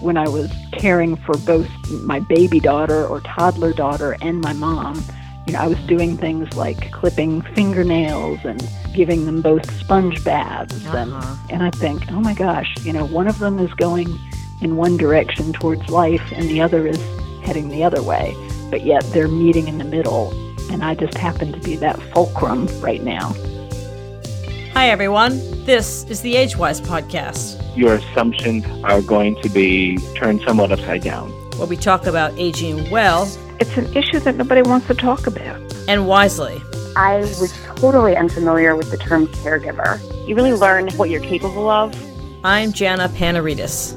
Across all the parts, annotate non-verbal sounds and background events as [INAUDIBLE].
when I was caring for both my baby daughter or toddler daughter and my mom. You know, I was doing things like clipping fingernails and giving them both sponge baths. Uh-huh. And, and I think, oh my gosh, you know, one of them is going in one direction towards life and the other is heading the other way. But yet they're meeting in the middle. And I just happen to be that fulcrum right now. Hi, everyone. This is the Agewise Podcast, your assumptions are going to be turned somewhat upside down. where we talk about aging well It's an issue that nobody wants to talk about. and wisely. I was totally unfamiliar with the term caregiver. You really learn what you're capable of. I'm Jana Panaridis.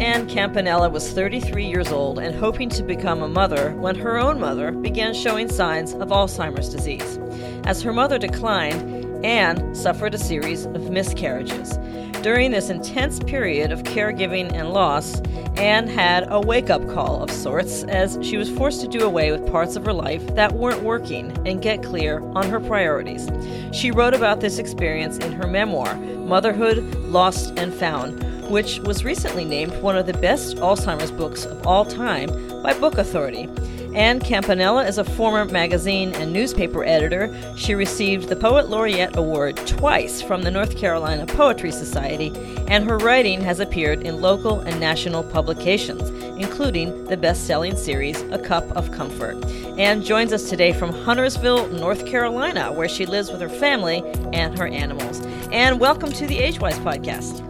Ann Campanella was 33 years old and hoping to become a mother when her own mother began showing signs of Alzheimer's disease. As her mother declined, Ann suffered a series of miscarriages. During this intense period of caregiving and loss, Ann had a wake up call of sorts as she was forced to do away with parts of her life that weren't working and get clear on her priorities. She wrote about this experience in her memoir, Motherhood Lost and Found, which was recently named one of the best Alzheimer's books of all time by Book Authority. Ann Campanella is a former magazine and newspaper editor. She received the Poet Laureate Award twice from the North Carolina Poetry Society, and her writing has appeared in local and national publications, including the best selling series A Cup of Comfort. Ann joins us today from Huntersville, North Carolina, where she lives with her family and her animals. Ann, welcome to the Agewise podcast.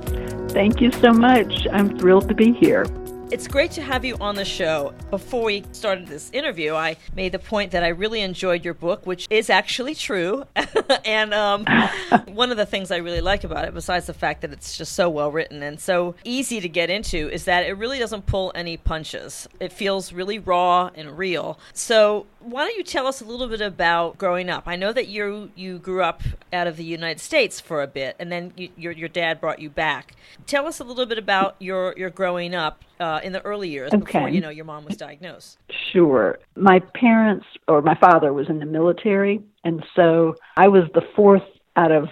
Thank you so much. I'm thrilled to be here. It's great to have you on the show. Before we started this interview, I made the point that I really enjoyed your book, which is actually true. [LAUGHS] and um, [LAUGHS] one of the things I really like about it, besides the fact that it's just so well written and so easy to get into, is that it really doesn't pull any punches. It feels really raw and real. So, why don't you tell us a little bit about growing up? I know that you you grew up out of the United States for a bit, and then you, your your dad brought you back. Tell us a little bit about your your growing up uh, Uh, in the early years before you know your mom was diagnosed. Sure. My parents, or my father, was in the military, and so I was the fourth out of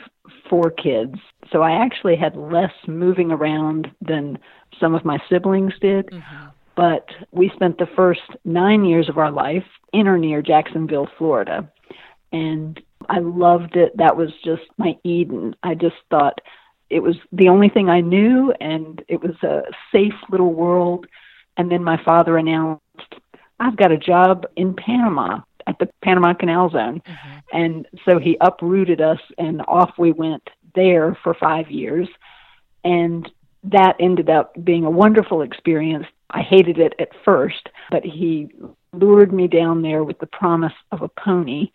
four kids. So I actually had less moving around than some of my siblings did. Mm-hmm. But we spent the first nine years of our life in or near Jacksonville, Florida. And I loved it. That was just my Eden. I just thought it was the only thing I knew, and it was a safe little world. And then my father announced, I've got a job in Panama at the Panama Canal Zone. Mm-hmm. And so he uprooted us, and off we went there for five years. And that ended up being a wonderful experience. I hated it at first, but he lured me down there with the promise of a pony,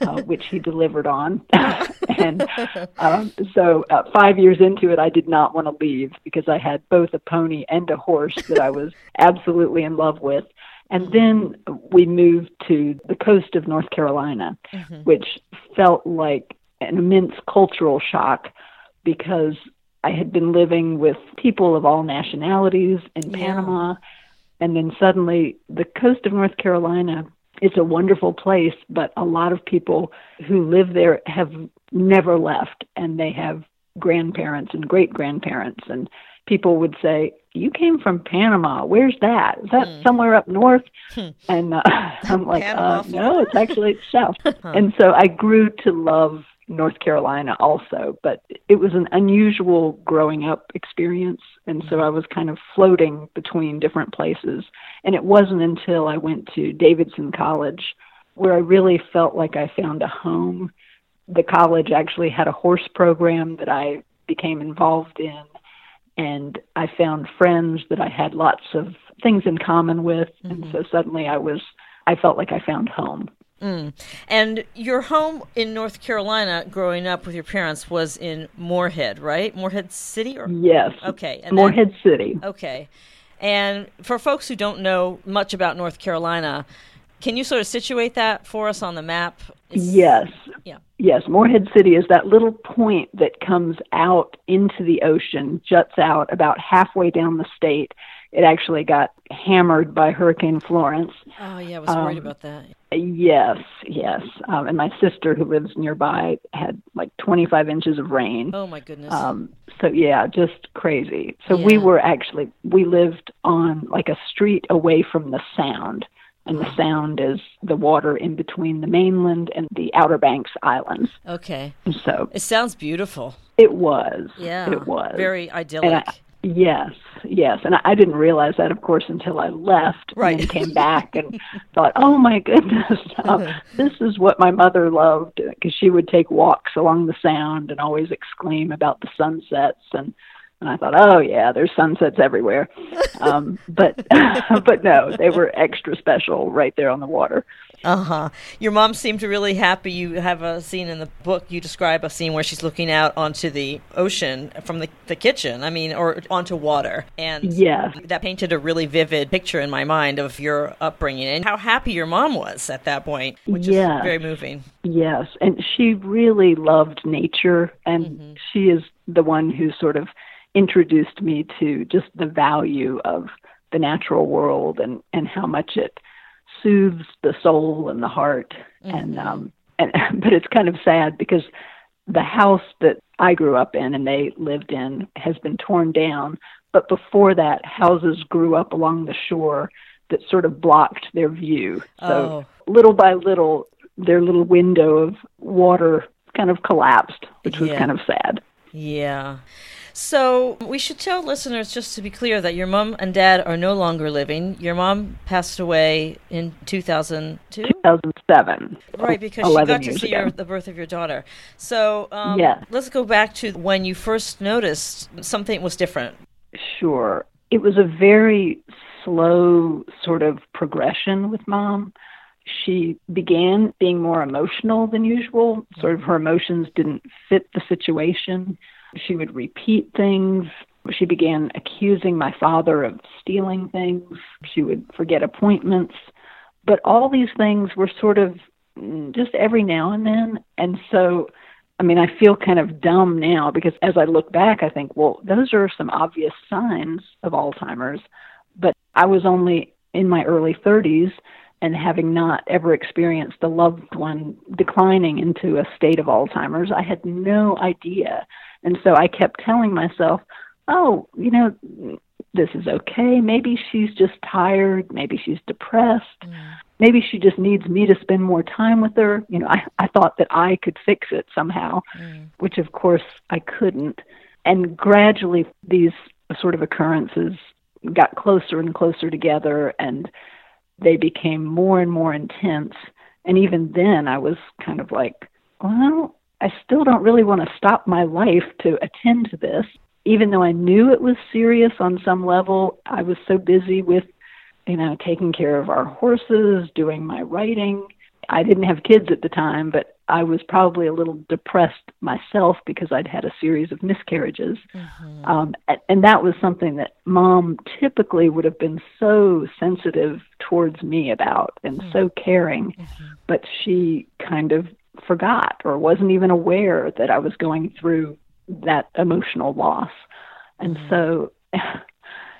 uh, which he delivered on. [LAUGHS] and um, so, uh, five years into it, I did not want to leave because I had both a pony and a horse that I was [LAUGHS] absolutely in love with. And then we moved to the coast of North Carolina, which felt like an immense cultural shock because I had been living with people of all nationalities in Panama. And then suddenly, the coast of North Carolina is a wonderful place, but a lot of people who live there have never left, and they have grandparents and great grandparents. And people would say, You came from Panama. Where's that? Is that somewhere up north? And uh, [LAUGHS] I'm like, uh, No, it's actually south. [LAUGHS] And so I grew to love North Carolina also, but it was an unusual growing up experience. And so I was kind of floating between different places. And it wasn't until I went to Davidson College where I really felt like I found a home. The college actually had a horse program that I became involved in. And I found friends that I had lots of things in common with. And mm-hmm. so suddenly I was, I felt like I found home. Mm. And your home in North Carolina, growing up with your parents, was in Morehead, right? Morehead City, or Yes. Okay, and Morehead City. okay. And for folks who don't know much about North Carolina, can you sort of situate that for us on the map? It's- Yes. Yeah. Yes, Morehead City is that little point that comes out into the ocean, juts out about halfway down the state. It actually got hammered by Hurricane Florence, Oh, yeah, I was worried Um, about that. Yes, yes. Um, and my sister, who lives nearby, had like 25 inches of rain. Oh, my goodness. Um, so yeah, just crazy. So we were actually we lived on like a street away from the Sound, and the Sound is the water in between the mainland and the Outer Banks islands. okay. And so It sounds beautiful. it was. Yeah. it was Very idyllic. Yes, yes, and I, I didn't realize that, of course, until I left Right. and came back and [LAUGHS] thought, "Oh my goodness, uh, this is what my mother loved," because she would take walks along the Sound and always exclaim about the sunsets and. And I thought, oh yeah, there's sunsets everywhere, [LAUGHS] um, but [LAUGHS] but no, they were extra special right there on the water. Uh huh. Your mom seemed really happy. You have a scene in the book. You describe a scene where she's looking out onto the ocean from the, the kitchen. I mean, or onto water. And Yes. that painted a really vivid picture in my mind of your upbringing and how happy your mom was at that point, which Yes. is very moving. Yes, and she really loved nature, and she is the one who sort of introduced me to just the value of the natural world and and how much it soothes the soul and the heart. And um, and [LAUGHS] but it's kind of sad because the house that I grew up in and they lived in has been torn down. But before that, houses grew up along the shore that sort of blocked their view. So little by little, their little window of water kind of collapsed, which was Yeah. kind of sad. Yeah. So we should tell listeners, just to be clear, that your mom and dad are no longer living. Your mom passed away in 2002? 2007. Right, because she got to see your, the birth of your daughter. So um, Yeah. let's go back to when you first noticed something was different. Sure. It was a very slow sort of progression with mom. She began being more emotional than usual. Sort of her emotions didn't fit the situation. She would repeat things. She began accusing my father of stealing things. She would forget appointments. But all these things were sort of mm, just every now and then. And so I mean, I feel kind of dumb now because as I look back, I think, well, those are some obvious signs of Alzheimer's. But I was only in my early 30s and having not ever experienced a loved one declining into a state of Alzheimer's, I had no idea. And so I kept telling myself, oh, you know, this is okay. Maybe she's just tired. Maybe she's depressed maybe she just needs me to spend more time with her. You know, I, I thought that I could fix it somehow, mm. which of course I couldn't. And gradually these sort of occurrences got closer and closer together and they became more and more intense. And even then I was kind of like, well, I still don't really want to stop my life to attend to this. Even though I knew it was serious on some level, I was so busy with you know, taking care of our horses, doing my writing. I didn't have kids at the time, but I was probably a little depressed myself because I'd had a series of miscarriages. Mm-hmm. Um, and, and that was something that mom typically would have been so sensitive towards me about and mm-hmm. so caring, mm-hmm. but she kind of forgot or wasn't even aware that I was going through that emotional loss. And so, [LAUGHS]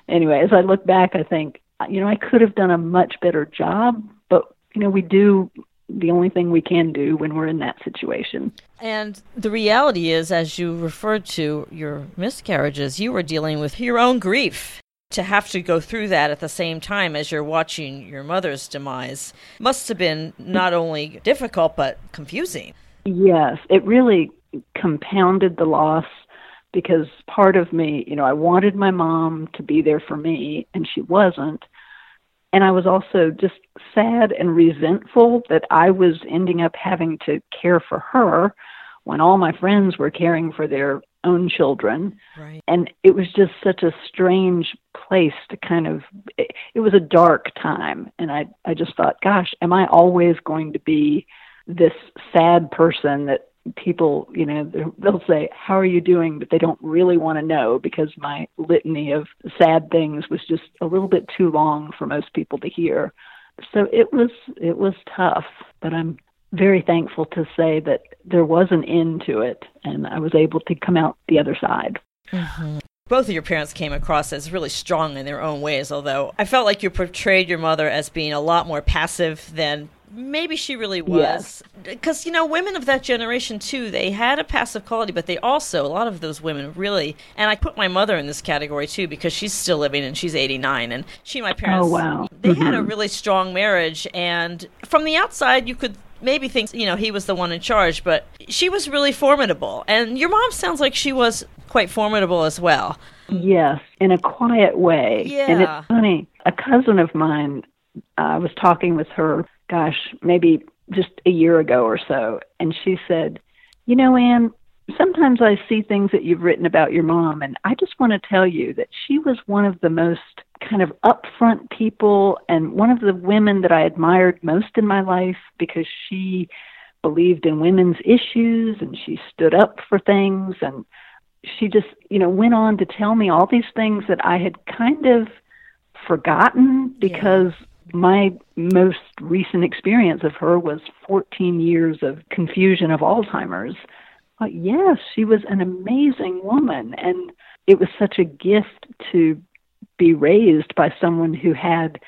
anyway, as I look back, I think, you know, I could have done a much better job, but, you know, we do the only thing we can do when we're in that situation. And the reality is, as you referred to your miscarriages, you were dealing with your own grief. To have to go through that at the same time as you're watching your mother's demise must have been not only difficult, but confusing. Yes, it really compounded the loss because part of me, you know, I wanted my mom to be there for me and she wasn't. And I was also just sad and resentful that I was ending up having to care for her when all my friends were caring for their own children. Right. And it was just such a strange place to kind of it, it was a dark time and I I just thought, gosh, am I always going to be this sad person that people, you know, they'll- say, "How are you doing?" but they don't really want to know because my litany of sad things was just a little bit too long for most people to hear. So it was it was tough, but I'm very thankful to say that there was an end to it and I was able to come out the other side. Mm-hmm. both of your parents came across as really strong in their own ways, although I felt like you portrayed your mother as being a lot more passive than maybe she really was because you know women of that generation too they had a passive quality but they also a lot of those women really and i put my mother in this category too because she's still living and she's 89 and she and my parents Oh, wow. they had a Mhm. really strong marriage and from the outside you could maybe think you know he was the one in charge but she was really formidable and your mom sounds like she was quite formidable as well Yes, in a quiet way. And Yeah. it's funny. A cousin of mine, I was talking with her, gosh, maybe just a year ago or so, and she said, You know, Ann, sometimes I see things that you've written about your mom, and I just want to tell you that she was one of the most kind of upfront people and one of the women that I admired most in my life because she believed in women's issues and she stood up for things. And she just, you know, went on to tell me all these things that I had kind of forgotten because my most recent experience of her was 14 years of confusion of Alzheimer's. But yes, she was an amazing woman, and it was such a gift to be raised by someone who had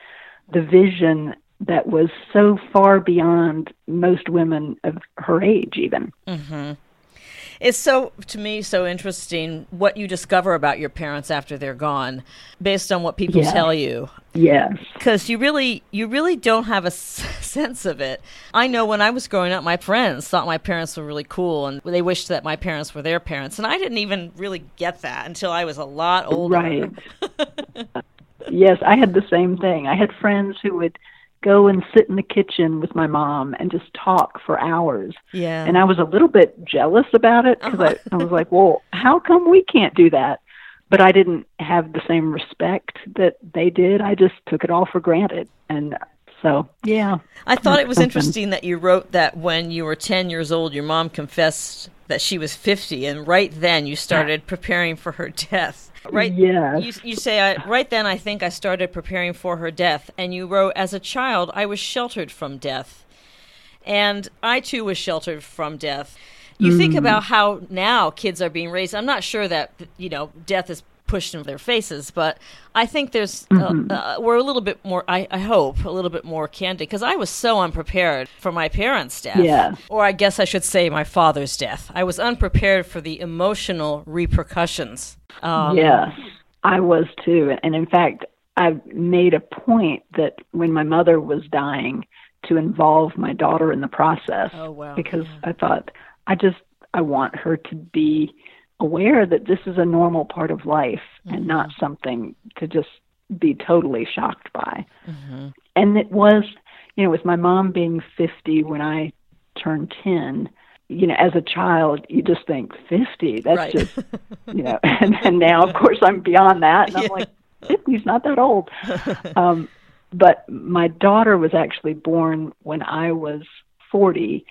the vision that was so far beyond most women of her age, even. Mm-hmm. It's so to me so interesting what you discover about your parents after they're gone, based on what people Yeah. tell you. Yes. Because you really, you really don't have a s- [LAUGHS] sense of it. I know when I was growing up, my friends thought my parents were really cool, and they wished that my parents were their parents, and I didn't even really get that until I was a lot older. Right. [LAUGHS] yes, I had the same thing. I had friends who would go and sit in the kitchen with my mom and just talk for hours. Yeah. And I was a little bit jealous about it because I, uh-huh. I was like, well, how come we can't do that? But I didn't have the same respect that they did. I just took it all for granted. And so, yeah. I thought it was Something. interesting that you wrote that when you were 10 years old, your mom confessed that she was 50, and right then you started preparing for her death. Right? Yeah. You, you say, I, right then I think I started preparing for her death. And you wrote, as a child, I was sheltered from death. And I too was sheltered from death. You think mm-hmm. about how now kids are being raised. I'm not sure that, you know, death is pushed in their faces, but I think there's, uh, uh, we're a little bit more, I, I hope, a little bit more candid because I was so unprepared for my parents' death. Yeah. Or I guess I should say my father's death. I was unprepared for the emotional repercussions. Um, yes, I was too. And in fact, I made a point that when my mother was dying, to involve my daughter in the process Oh, wow. because I thought I just I want her to be aware that this is a normal part of life and not something to just be totally shocked by. And it was, you know, with my mom being 50 when I turned 10, you know, as a child, you just think 50, that's Right. just, [LAUGHS] you know, and, and now, of course, I'm beyond that. And I'm like, 50's not that old. [LAUGHS] Um, but my daughter was actually born when I was 40,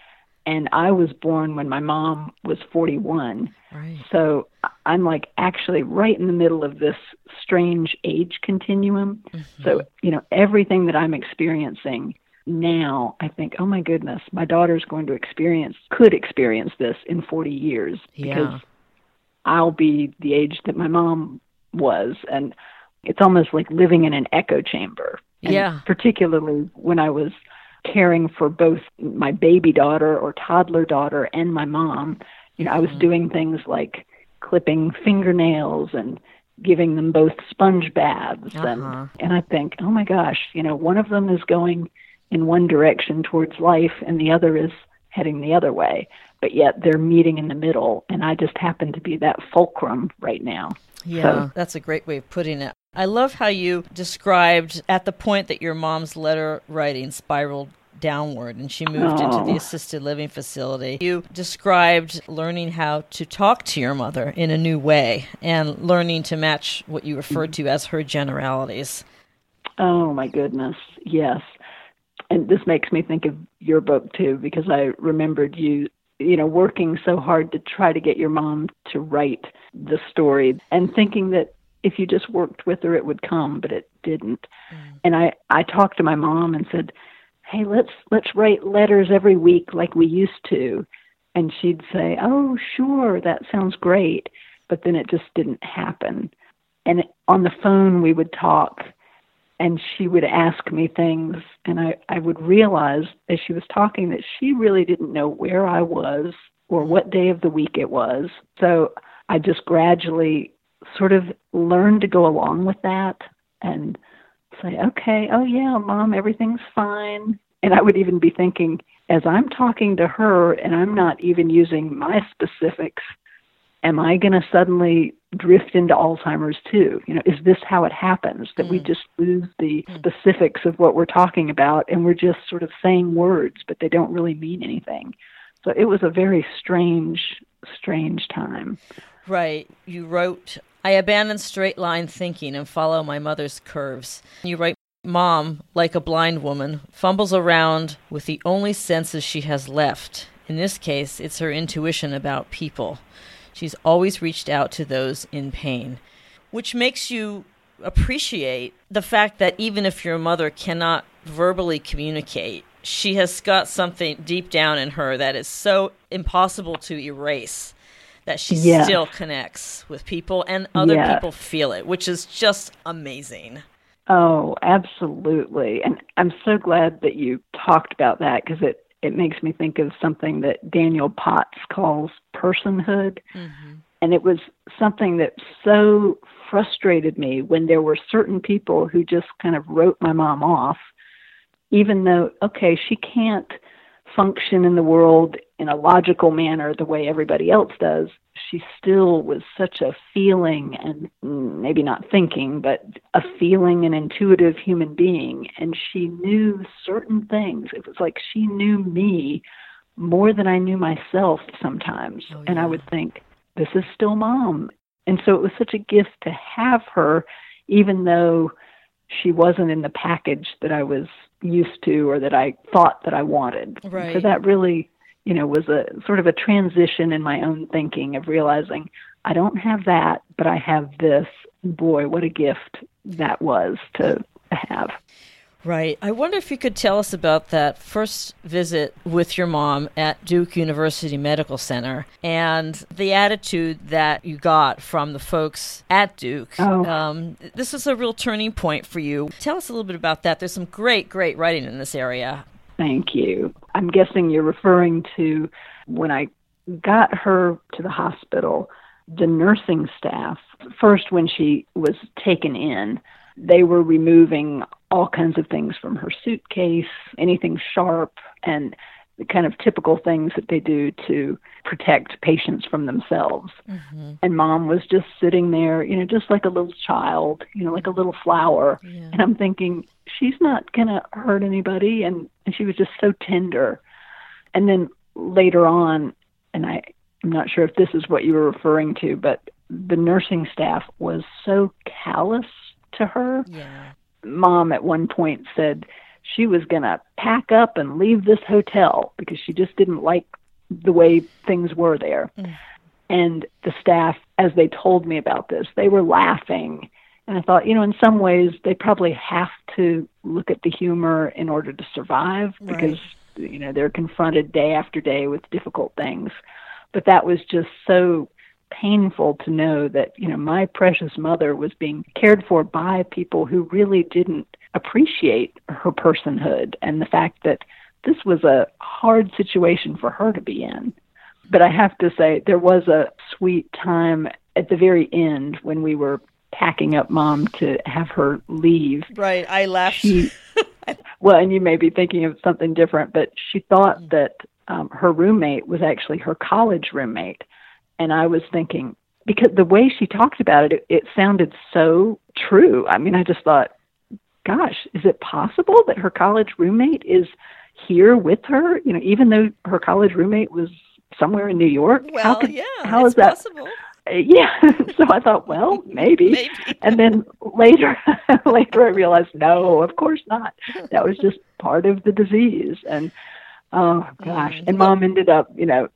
and I was born when my mom was 41. Right. So I'm like actually right in the middle of this strange age continuum. Mm-hmm. So, you know, everything that I'm experiencing now, I think, oh my goodness, my daughter's going to experience, could experience this in 40 years because Yeah. I'll be the age that my mom was. And it's almost like living in an echo chamber. And Yeah. Particularly when I was caring for both my baby daughter or toddler daughter and my mom. You know, I was doing things like clipping fingernails and giving them both sponge baths Uh-huh. and and I think, oh my gosh, you know, one of them is going in one direction towards life and the other is heading the other way. But yet they're meeting in the middle and I just happen to be that fulcrum right now. Yeah, So- that's a great way of putting it. I love how you described at the point that your mom's letter writing spiraled downward and she moved into the Oh. assisted living facility. You described learning how to talk to your mother in a new way and learning to match what you referred to as her generalities. Oh my goodness. Yes. And this makes me think of your book too because I remembered you you know working so hard to try to get your mom to write the story and thinking that if you just worked with her it would come but it didn't. Mm. And I I talked to my mom and said, "Hey, let's let's write letters every week like we used to." And she'd say, "Oh, sure, that sounds great." but then it just didn't happen. And on the phone, we would talk, and she would ask me things, and I, I would realize as she was talking that she really didn't know where I was or what day of the week it was. So I just gradually sort of learn to go along with that and say, okay, oh yeah, mom, everything's fine. And I would even be thinking, as I'm talking to her and I'm not even using my specifics, am I going to suddenly drift into Alzheimer's too? You know, is this how it happens that mm. we just lose the mm. specifics of what we're talking about and we're just sort of saying words, but they don't really mean anything? So it was a very strange, strange time. Right. You wrote, I abandon straight line thinking and follow my mother's curves. You write, Mom, like a blind woman, fumbles around with the only senses she has left. In this case, it's her intuition about people. She's always reached out to those in pain, which makes you appreciate the fact that even if your mother cannot verbally communicate, she has got something deep down in her that is so impossible to erase that she yes. still connects with people and other yes. people feel it, which is just amazing. Oh, absolutely. And I'm so glad that you talked about that because it, it makes me think of something that Daniel Potts calls personhood. Mm-hmm. And it was something that so frustrated me when there were certain people who just kind of wrote my mom off, even though, okay, she can't function in the world in a logical manner the way everybody else does, she still was such a feeling and mm, maybe not thinking, but a feeling and intuitive human being. And she knew certain things. It was like she knew me more than I knew myself sometimes. Oh, yeah. And I would think, this is still mom. And so it was such a gift to have her, even though she wasn't in the package that I was used to or that I thought that I wanted. Right. So that really, you know, was a sort of a transition in my own thinking of realizing I don't have that, but I have this. Boy, what a gift that was to have. Right. I wonder if you could tell us about that first visit with your mom at Duke University Medical Center and the attitude that you got from the folks at Duke. Oh. Um, this is a real turning point for you. Tell us a little bit about that. There's some great, great writing in this area. Thank you. I'm guessing you're referring to when I got her to the hospital, the nursing staff, first when she was taken in, they were removing all kinds of things from her suitcase, anything sharp, and the kind of typical things that they do to protect patients from themselves. Mm-hmm. And mom was just sitting there, you know, just like a little child, you know, like a little flower. Yeah. And I'm thinking, she's not going to hurt anybody. And, and she was just so tender. And then later on, and I, I'm not sure if this is what you were referring to, but the nursing staff was so callous to her. Yeah. Mom at one point said she was going to pack up and leave this hotel because she just didn't like the way things were there. Mm. And the staff, as they told me about this, they were laughing. And I thought, you know, in some ways, they probably have to look at the humor in order to survive right. because, you know, they're confronted day after day with difficult things. But that was just so painful to know that you know my precious mother was being cared for by people who really didn't appreciate her personhood and the fact that this was a hard situation for her to be in. But i have to say there was a sweet time at the very end when we were packing up mom to have her leave. Right i laughed. She, [LAUGHS] well and you may be thinking of something different but she thought that um, her roommate was actually her college roommate. And I was thinking because the way she talked about it, it, it sounded so true. I mean, I just thought, gosh, is it possible that her college roommate is here with her? You know, even though her college roommate was somewhere in New York. Well, how could, yeah, how is that possible? Uh, yeah, [LAUGHS] so I thought, well, [LAUGHS] maybe. maybe. And then later, [LAUGHS] later I realized, no, of course not. That was just part of the disease. And oh gosh, and mom ended up, you know,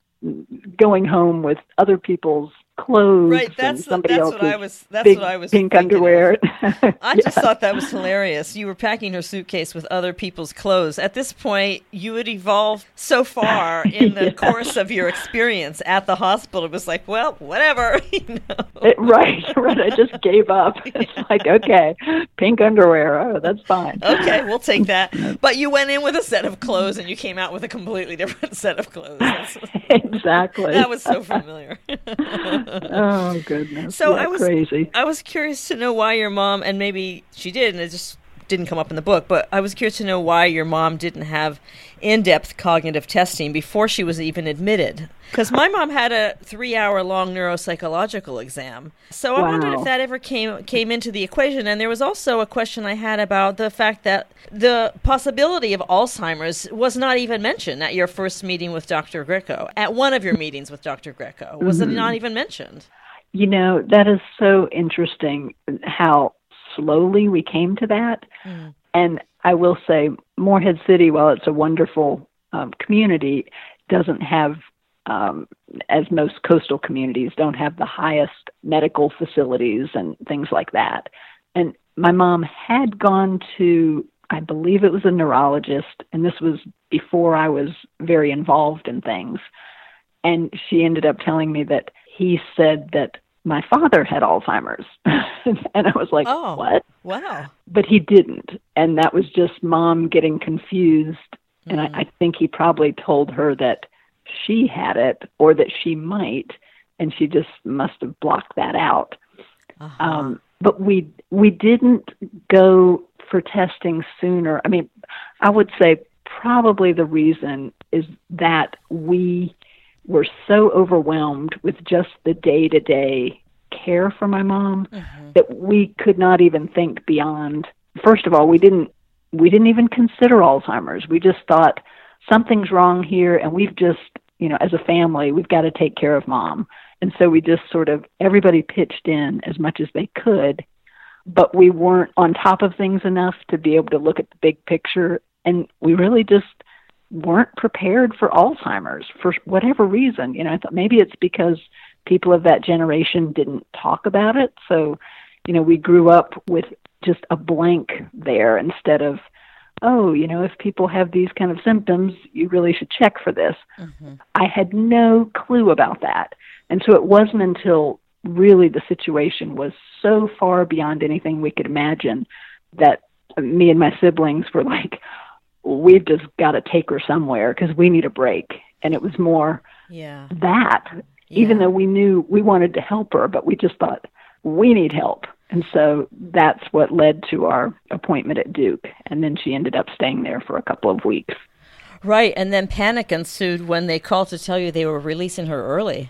going home with other people's clothes. Right, that's somebody that's what I was. That's big what I was. pink underwear. [LAUGHS] I just thought that was hilarious. You were packing her suitcase with other people's clothes. At this point, you had evolved so far [LAUGHS] in the Yeah. course of your experience at the hospital. It was like, well, whatever. [LAUGHS] You know? It- right, right. I just gave up. It's like, okay, pink underwear. Oh, that's fine. Okay, we'll take that. But you went in with a set of clothes and you came out with a completely different set of clothes. Exactly. that was so familiar. Oh goodness. So Yeah, I was- crazy. I was curious to know why your mom, and maybe she did, and it just didn't come up in the book, but I was curious to know why your mom didn't have in depth cognitive testing before she was even admitted. Because my mom had a three hour long neuropsychological exam. So I wondered if that ever came came into the equation. And there was also a question I had about the fact that the possibility of Alzheimer's was not even mentioned at your first meeting with Dr. Greco. At one of your meetings with Dr. Greco. Was it mm-hmm. not even mentioned? You know, that is so interesting how slowly we came to that. Mm. And I will say, Morehead City, while it's a wonderful um, community, doesn't have, um, as most coastal communities, don't have the highest medical facilities and things like that. And my mom had gone to, I believe it was a neurologist, and this was before I was very involved in things. And she ended up telling me that he said that my father had Alzheimer's. [LAUGHS] and I was like, Oh. what? Wow. But he didn't. And that was just mom getting confused. And Mm-hmm. I, I think he probably told her that she had it or that she might. And she just must have blocked that out. Uh-huh. Um, but we we didn't go for testing sooner. I mean, I would say probably the reason is that we were so overwhelmed with just the day to day care for my mom mm-hmm. that we could not even think beyond. First of all, we didn't we didn't even consider Alzheimer's. We just thought something's wrong here, and we've just you know as a family we've got to take care of mom. And so we just sort of everybody pitched in as much as they could, but we weren't on top of things enough to be able to look at the big picture. And we really just weren't prepared for Alzheimer's for whatever reason. You know, I thought maybe it's because people of that generation didn't talk about it. So, you know, we grew up with just a blank there instead of, oh, you know, if people have these kind of symptoms, you really should check for this. Mm-hmm. I had no clue about that. And so it wasn't until really the situation was so far beyond anything we could imagine that me and my siblings were like, we've just got to take her somewhere because we need a break. And it was more Yeah. that, even though we knew we wanted to help her, but we just thought we need help. And so that's what led to our appointment at Duke. And then she ended up staying there for a couple of weeks. Right, and then panic ensued when they called to tell you they were releasing her early.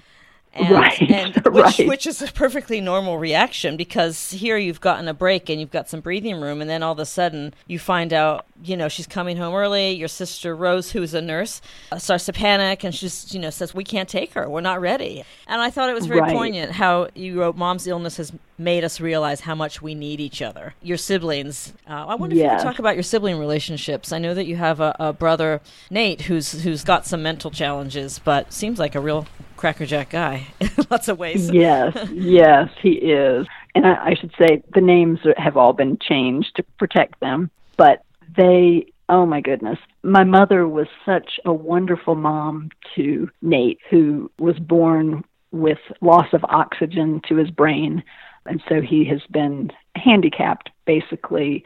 And, Right, [LAUGHS] and which, right. which is a perfectly normal reaction because here you've gotten a break and you've got some breathing room, and then all of a sudden you find out, you know, she's coming home early. Your sister Rose, who's a nurse, uh, starts to panic and she's, you know, says, "We can't take her. We're not ready." And I thought it was very Right. poignant how you wrote, "Mom's illness has made us realize how much we need each other." Your siblings. Uh, I wonder if you could talk about your sibling relationships. I know that you have a, a brother Nate who's who's got some mental challenges, but seems like a real crackerjack guy [LAUGHS] in lots of ways. yes, [LAUGHS] yes, he is. And I, I should say the names have all been changed to protect them, but they, oh my goodness. My mother was such a wonderful mom to Nate, who was born with loss of oxygen to his brain. And so he has been handicapped basically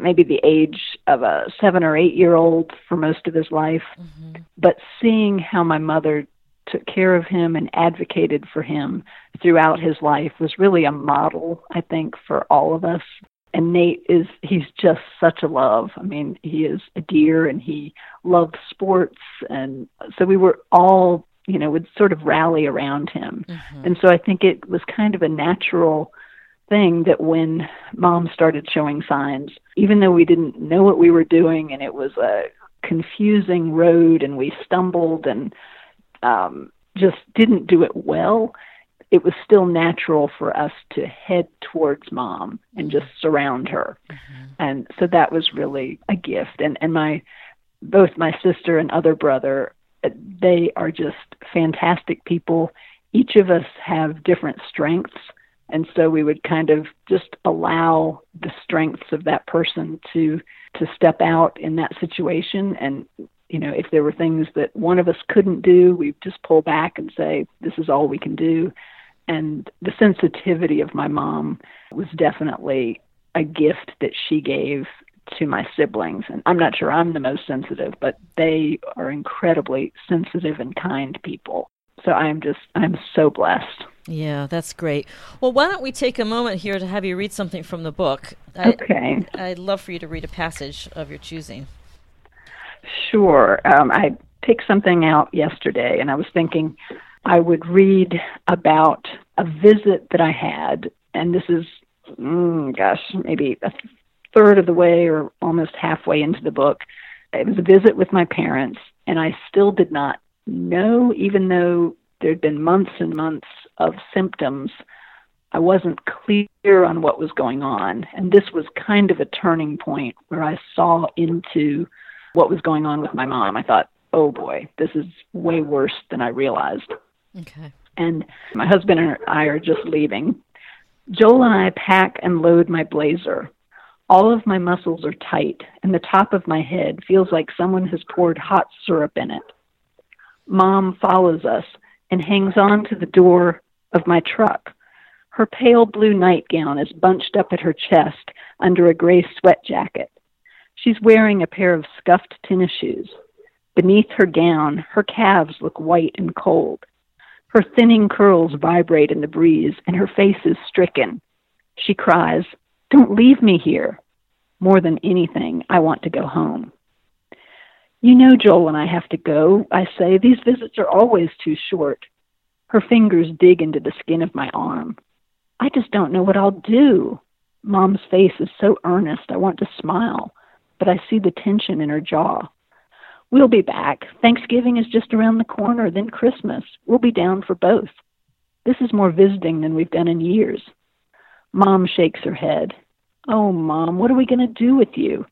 maybe the age of a seven or eight year old for most of his life. Mm-hmm. But seeing how my mother took care of him and advocated for him throughout his life was really a model, I think, for all of us. And Nate is, he's just such a love. I mean, he is a dear and he loved sports. And so we were all, you know, would sort of rally around him. Mm-hmm. And so I think it was kind of a natural thing that when mom started showing signs, even though we didn't know what we were doing and it was a confusing road and we stumbled and um, just didn't do it well, it was still natural for us to head towards mom and just surround her. And so that was really a gift. And and my both my sister and other brother, uh, they are just fantastic people each of us have different strengths. And so we would kind of just allow the strengths of that person to to step out in that situation and you know if there were things that one of us couldn't do we just pull back and say this is all we can do and the sensitivity of my mom was definitely a gift that she gave to my siblings and I'm not sure I'm the most sensitive but they are incredibly sensitive and kind people so I'm just I'm so blessed yeah, that's great. Well, why don't we take a moment here to have you read something from the book? I, okay. I'd love for you to read a passage of your choosing. Sure. Um, I picked something out yesterday, and I was thinking I would read about a visit that I had, and this is, mm, gosh, maybe a third of the way or almost halfway into the book. It was a visit with my parents, and I still did not know, even though there'd been months and months of symptoms. I wasn't clear on what was going on. And this was kind of a turning point where I saw into what was going on with my mom. I thought, oh boy, this is way worse than I realized. Okay. And my husband and I are just leaving. Joel and I pack and load my blazer. All of my muscles are tight, and the top of my head feels like someone has poured hot syrup in it. Mom follows us and hangs on to the door of my truck. Her pale blue nightgown is bunched up at her chest under a gray sweat jacket. She's wearing a pair of scuffed tennis shoes. Beneath her gown, her calves look white and cold. Her thinning curls vibrate in the breeze, and her face is stricken. She cries, Don't leave me here. More than anything, I want to go home. You know, Joel and I have to go, I say. These visits are always too short. Her fingers dig into the skin of my arm. I just don't know what I'll do. Mom's face is so earnest, I want to smile, but I see the tension in her jaw. We'll be back. Thanksgiving is just around the corner, then Christmas. We'll be down for both. This is more visiting than we've done in years. Mom shakes her head. Oh, Mom, what are we going to do with you?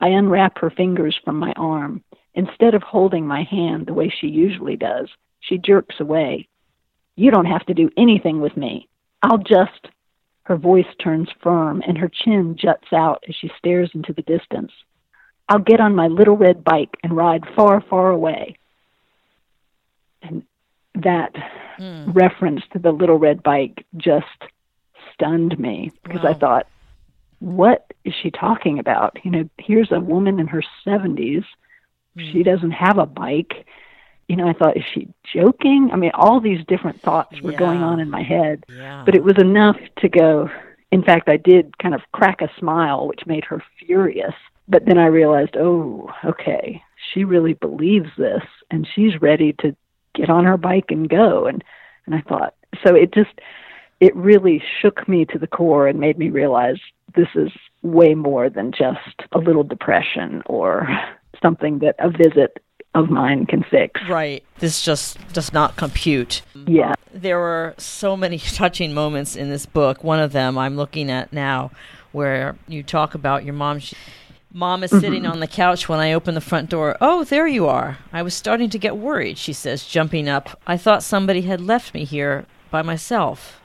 I unwrap her fingers from my arm. Instead of holding my hand the way she usually does, she jerks away. You don't have to do anything with me. I'll just. Her voice turns firm and her chin juts out as she stares into the distance. I'll get on my little red bike and ride far, far away. And that mm. reference to the little red bike just stunned me because wow. I thought, what is she talking about? You know, here's a woman in her 70s. Mm. She doesn't have a bike. You know, I thought, is she joking? I mean, all these different thoughts were yeah. going on in my head, yeah. but it was enough to go. In fact, I did kind of crack a smile, which made her furious. But then I realized, oh, okay, she really believes this, and she's ready to get on her bike and go. And and I thought, so it just it really shook me to the core and made me realize this is way more than just a little depression or something that a visit of mine can fix. Right. This just does not compute. Yeah. There were so many [LAUGHS] touching moments in this book. One of them I'm looking at now where you talk about your mom. She, mom is sitting mm-hmm. on the couch when I open the front door. Oh, there you are. I was starting to get worried, she says, jumping up. I thought somebody had left me here by myself.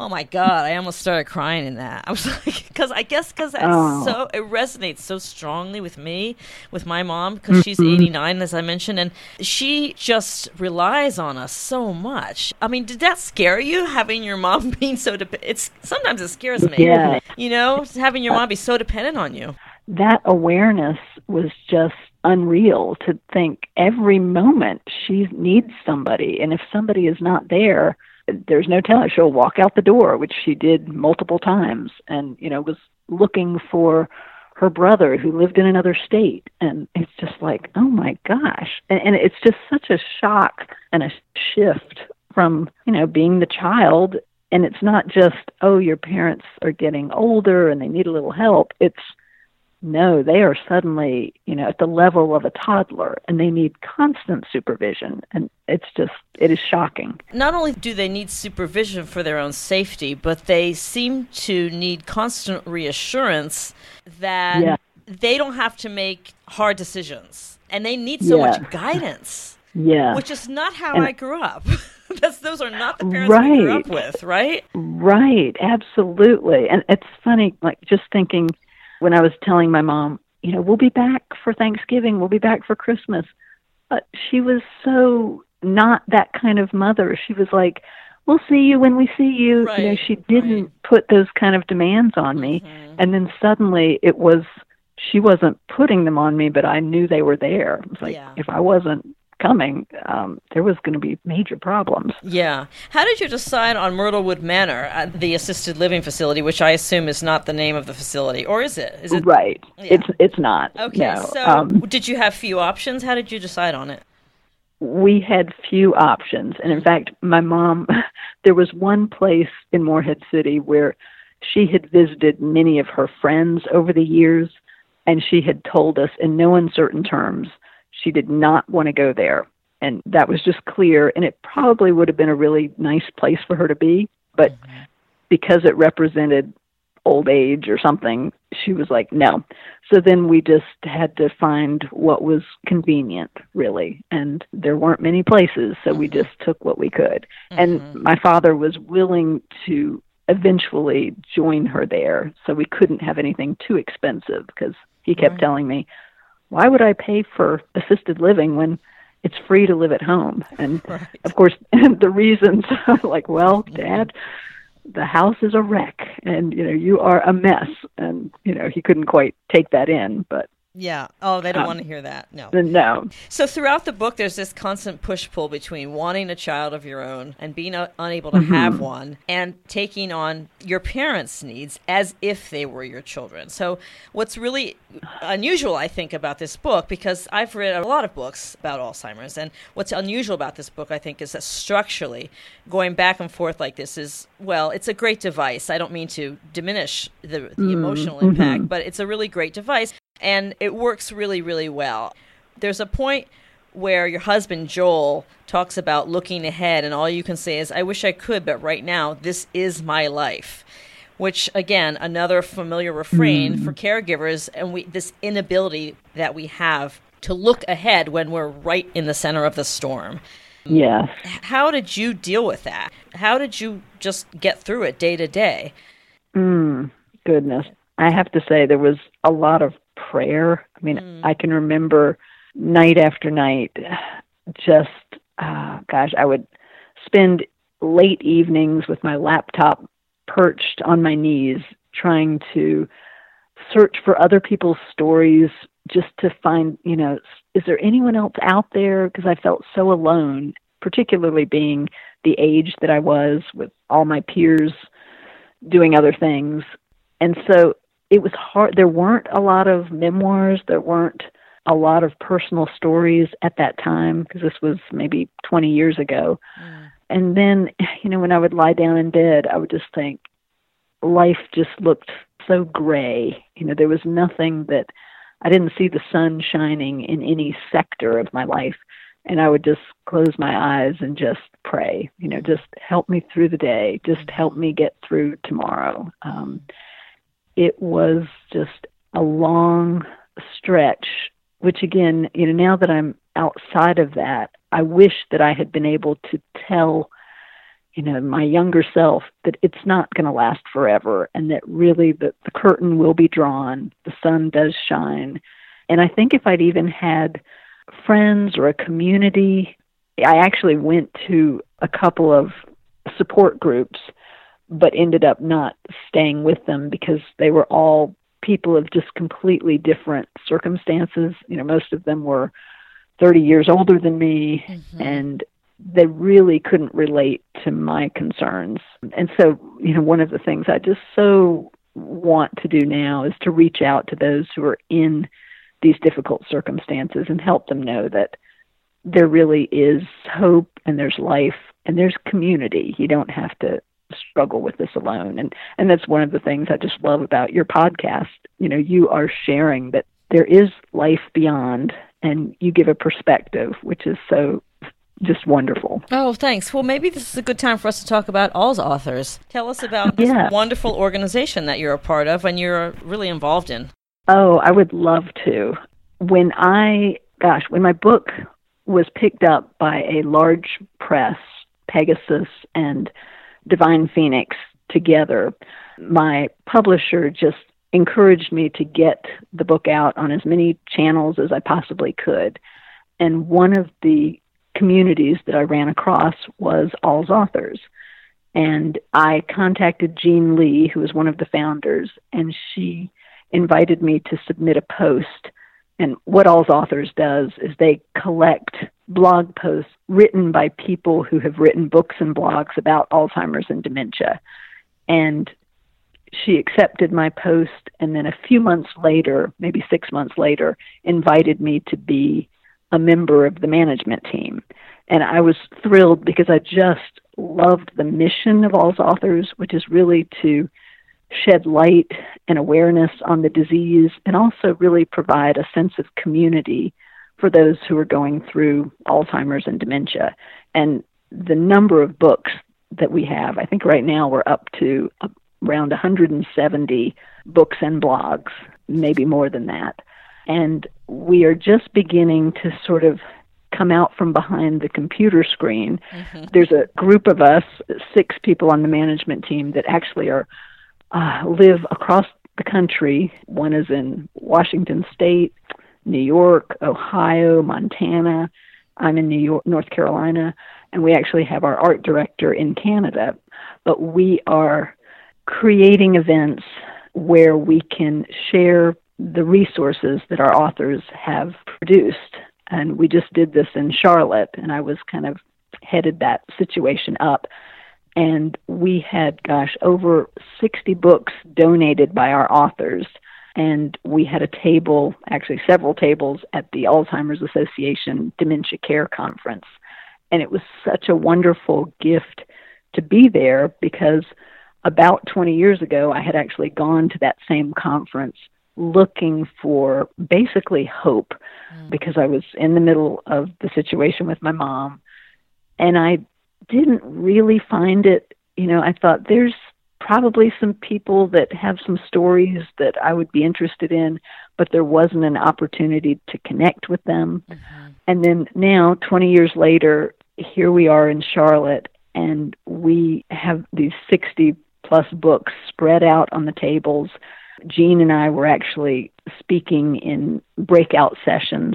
Oh my god! I almost started crying in that. I was [LAUGHS] like, because I guess because that's oh. so it resonates so strongly with me, with my mom, because mm-hmm. she's eighty nine, as I mentioned, and she just relies on us so much. I mean, did that scare you having your mom [LAUGHS] being so? dependent? it's sometimes it scares me. Yeah. You know, having your mom be so dependent on you. That awareness was just unreal to think every moment she needs somebody, and if somebody is not there there's no telling she'll walk out the door, which she did multiple times, and you know was looking for her brother who lived in another state, and it's just like, oh my gosh, and, and it's just such a shock and a shift from you know being the child, and it's not just oh your parents are getting older and they need a little help. It's no, they are suddenly, you know, at the level of a toddler and they need constant supervision. And it's just, it is shocking. Not only do they need supervision for their own safety, but they seem to need constant reassurance that yeah. they don't have to make hard decisions and they need so yeah. much guidance. Yeah. Which is not how and, I grew up. [LAUGHS] That's, those are not the parents right. we grew up with, right? Right, absolutely. And it's funny, like just thinking when I was telling my mom, you know, we'll be back for Thanksgiving, we'll be back for Christmas. But she was so not that kind of mother. She was like, we'll see you when we see you. Right, you know, she didn't right. put those kind of demands on me. Mm-hmm. And then suddenly it was, she wasn't putting them on me, but I knew they were there. It was like, Yeah. if I wasn't coming, um, there was going to be major problems. Yeah. How did you decide on Myrtlewood Manor, uh, the assisted living facility, which I assume is not the name of the facility, or is it? Is it? Right. Yeah. It's it's not. Okay. No. So, um, did you have few options? How did you decide on it? we had few options. And in fact, my mom, [LAUGHS] there was one place in Morehead City where she had visited many of her friends over the years, and she had told us in no uncertain terms she did not want to go there. And that was just clear, and it probably would have been a really nice place for her to be, but because it represented old age or something, she was like, no. So then we just had to find what was convenient, really. And there weren't many places, so we just took what we could. And mm-hmm. my father was willing to eventually join her there, so we couldn't have anything too expensive because he kept Right. telling me, why would I pay for assisted living when it's free to live at home? [LAUGHS] And Right. of course, [LAUGHS] the reasons [LAUGHS] like, well, mm-hmm. Dad, the house is a wreck, and you know you are a mess, and you know he couldn't quite take that in, but Yeah. Oh, they don't Um, want to hear that. No. no, So throughout the book, there's this constant push pull between wanting a child of your own and being uh, unable to Mm-hmm. have one, and taking on your parents' needs as if they were your children. So what's really unusual, I think, about this book, because I've read a lot of books about Alzheimer's, and what's unusual about this book, I think, is that structurally, going back and forth like this is well, it's a great device. I don't mean to diminish the, the emotional impact, but it's a really great device, and it works really, really well. There's a point where your husband Joel talks about looking ahead, and all you can say is, I wish I could, but right now, this is my life. Which, again, another familiar refrain for caregivers, and we, this inability that we have to look ahead when we're right in the center of the storm. yes. How did you deal with that? How did you just get through it day to day? Mm, goodness. I have to say, there was a lot of prayer. I mean, I can remember night after night, just, uh, gosh, I would spend late evenings with my laptop perched on my knees trying to search for other people's stories just to find, you know, is there anyone else out there? Because I felt so alone, particularly being the age that I was with all my peers doing other things. And so it was hard. There weren't a lot of memoirs, there weren't a lot of personal stories at that time because this was maybe 20 years ago. And then, [LAUGHS] you know, when I would lie down in bed, I would just think life just looked so gray. You know, there was nothing that I didn't see the sun shining in any sector of my life. And I would just close my eyes and just pray, you know, just help me through the day, just help me get through tomorrow. Um, it was just a long stretch, which again, you know, now that I'm outside of that, I wish that I had been able to tell, you know, my younger self that it's not going to last forever and that really the, the curtain will be drawn, the sun does shine. And I think if I'd even had friends or a community, I actually went to a couple of support groups but ended up not staying with them because they were all people of just completely different circumstances. You know, most of them were 30 years older than me mm-hmm. and they really couldn't relate to my concerns. And so, you know, one of the things I just so want to do now is to reach out to those who are in these difficult circumstances and help them know that there really is hope and there's life and there's community. You don't have to struggle with this alone. And and that's one of the things I just love about your podcast. You know, you are sharing that there is life beyond and you give a perspective which is so just wonderful. Oh, thanks. Well, maybe this is a good time for us to talk about AlzAuthors. Tell us about this Yeah. wonderful organization that you're a part of and you're really involved in. Oh, I would love to. When I, gosh, when my book was picked up by a large press Pegasus and Divine Phoenix together, my publisher just encouraged me to get the book out on as many channels as I possibly could. And one of the communities that I ran across was AlzAuthors. And I contacted Jean Lee, who was one of the founders, and she invited me to submit a post. And what AlzAuthors does is they collect blog posts written by people who have written books and blogs about Alzheimer's and dementia. And she accepted my post, and then a few months later, maybe six months later, invited me to be a member of the management team. And I was thrilled because I just loved the mission of AlzAuthors, which is really to shed light and awareness on the disease and also really provide a sense of community for those who are going through Alzheimer's and dementia. And the number of books that we have, I think right now we're up to around 170 books and blogs, maybe more than that. And we are just beginning to sort of come out from behind the computer screen. Mm-hmm. There's a group of us, six people on the management team, that actually are uh, live across the country. One is in Washington State, New York, Ohio, Montana. I'm in New York, North Carolina, and we actually have our art director in Canada. But we are creating events where we can share the resources that our authors have produced. And we just did this in Charlotte, and I was kind of headed that situation up. And we had, gosh, over 60 books donated by our authors. And we had a table, actually several tables, at the Alzheimer's Association Dementia Care Conference. And it was such a wonderful gift to be there because about 20 years ago, I had actually gone to that same conference looking for basically hope mm. because I was in the middle of the situation with my mom and I didn't really find it. You know, I thought there's probably some people that have some stories that I would be interested in, but there wasn't an opportunity to connect with them. Mm-hmm. And then now, 20 years later, here we are in Charlotte, and we have these 60 plus books spread out on the tables. Jean and I were actually speaking in breakout sessions,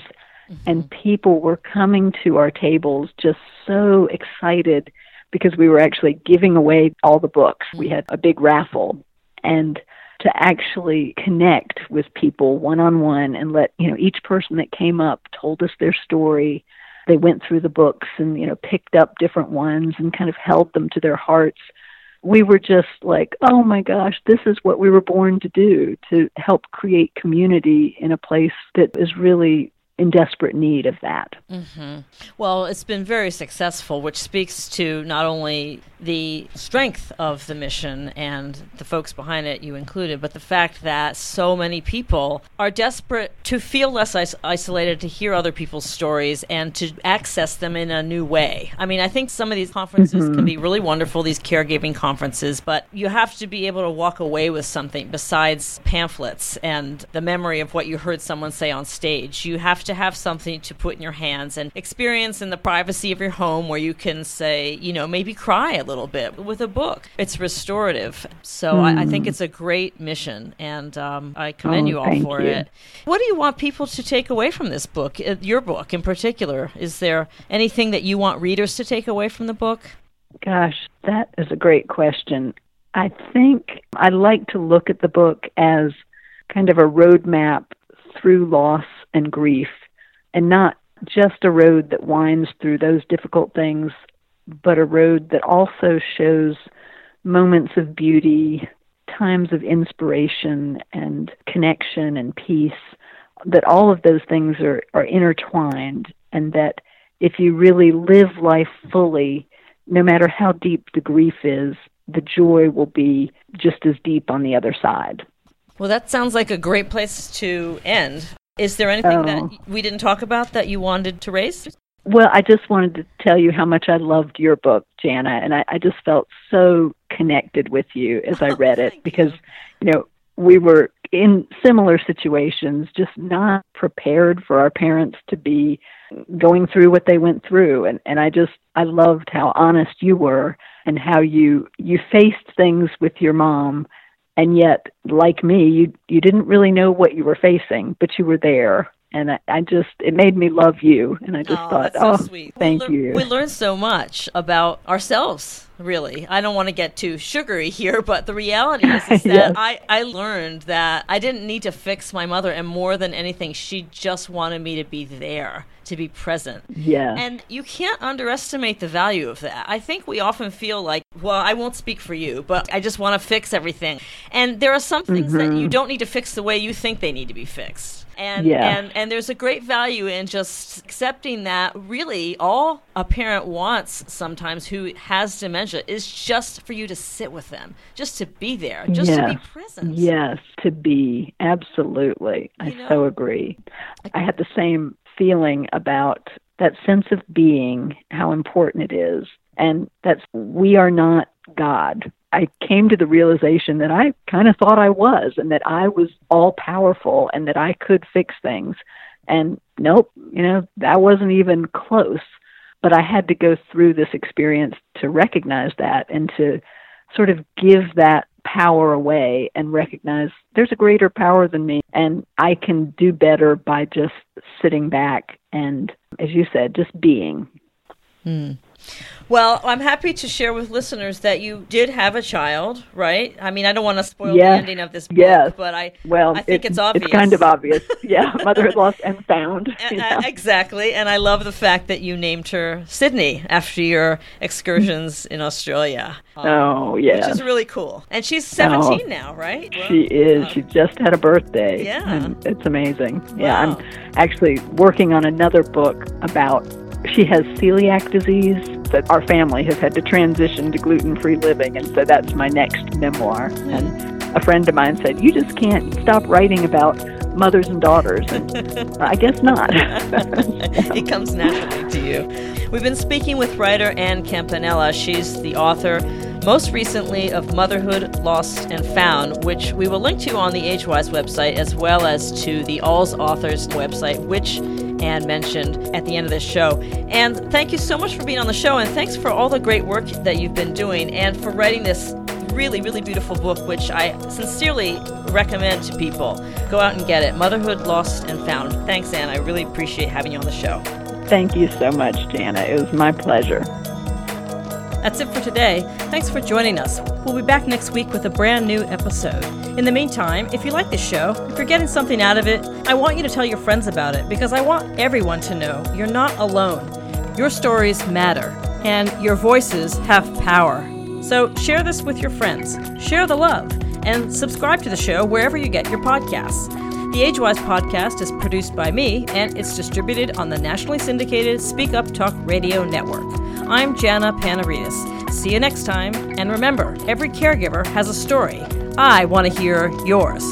mm-hmm. and people were coming to our tables just so excited because we were actually giving away all the books. We had a big raffle, and to actually connect with people one on one and let you know each person that came up told us their story. They went through the books and you know picked up different ones and kind of held them to their hearts. We were just like, oh my gosh, this is what we were born to do to help create community in a place that is really in desperate need of that. Mm-hmm. Well, it's been very successful, which speaks to not only the strength of the mission and the folks behind it, you included, but the fact that so many people are desperate to feel less is- isolated, to hear other people's stories, and to access them in a new way. I mean, I think some of these conferences mm-hmm. can be really wonderful, these caregiving conferences, but you have to be able to walk away with something besides pamphlets and the memory of what you heard someone say on stage. You have to have something to put in your hands and experience in the privacy of your home where you can say, you know, maybe cry a little bit with a book. It's restorative. So mm. I, I, think hmm. it's a great mission, and um, I commend oh, you all for you. it. What do you want people to take away from this book, uh, your book in particular? Is there anything that you want readers to take away from the book? Gosh, that is a great question. I think I like to look at the book as kind of a roadmap through loss and grief, and not just a road that winds through those difficult things but a road that also shows moments of beauty, times of inspiration and connection and peace, that all of those things are, are intertwined, and that if you really live life fully, no matter how deep the grief is, the joy will be just as deep on the other side. Well, that sounds like a great place to end. Is there anything oh. that um, we didn't talk about that you wanted to raise? Well, I just wanted to tell you how much I loved your book, Jana, and I, I just felt so connected with you as I [LAUGHS] read it because, you. you know, we were in similar situations, just not prepared for our parents to be going through what they went through. And, and I just, I loved how honest you were and how you, you faced things with your mom. And yet, like me, you, you didn't really know what you were facing, but you were there and I, I, just it made me love you. And i just oh, thought so oh sweet. thank we you. we learned so much about ourselves really. I don't want to get too sugary here but the reality is, is [LAUGHS] that yes. I, I learned that i didn't need to fix my mother and more than anything she just wanted me to be there to be present. Yeah and you can't underestimate the value of that. I think we often feel like well i won't speak for you but i just want to fix everything. And there are some things Mm-hmm. that you don't need to fix the way you think they need to be fixed and Yeah. and and there's a great value in just accepting that really all a parent wants sometimes who has dementia is just for you to sit with them just to be there just to be present Yes, to be. Absolutely. I know? so agree. I had the same feeling about that sense of being, how important it is. And that's, we are not God. I came to the realization that I kind of thought I was and that I was all powerful and that I could fix things. And nope, you know, that wasn't even close. But I had to go through this experience to recognize that and to sort of give that power away and recognize there's a greater power than me and I can do better by just sitting back and as you said just being hmm. Well i'm happy to share with listeners that you did have a child right i mean i don't want to spoil the ending of this book Yes. but i well i think it- it's obvious it's kind of obvious [LAUGHS] yeah motherhood lost and found Uh, yeah. Exactly, and I love the fact that you named her Sydney after your excursions in Australia. Um, oh yeah. which is really cool. And she's 17 now, right? she is she just had a birthday Yeah. and it's amazing yeah Wow. i'm actually working on another book about she has celiac disease that our family has had to transition to gluten-free living and so that's my next memoir and a friend of mine said you just can't stop writing about mothers and daughters and [LAUGHS] i guess not [LAUGHS] [LAUGHS] it comes naturally to you. We've been speaking with writer Ann Campanella. She's the author, most recently, of Motherhood Lost and Found, which we will link to on the AgeWise website, as well as to the AlzAuthors website, which Ann mentioned at the end of this show. And thank you so much for being on the show, and thanks for all the great work that you've been doing, and for writing this really, really beautiful book, which I sincerely recommend to people. Go out and get it Motherhood Lost and Found. Thanks, Ann. I really appreciate having you on the show. thank you so much jana it was my pleasure That's it for today. Thanks for joining us. We'll be back next week with a brand new episode. In the meantime, if you like this show, if you're getting something out of it, I want you to tell your friends about it because I want everyone to know you're not alone. Your stories matter, and your voices have power. So share this with your friends, share the love, and subscribe to the show wherever you get your podcasts. The AgeWise podcast is produced by me, and it's distributed on the nationally syndicated Speak Up Talk Radio Network. I'm Jana Panarites. See you next time, and remember, every caregiver has a story. I want to hear yours.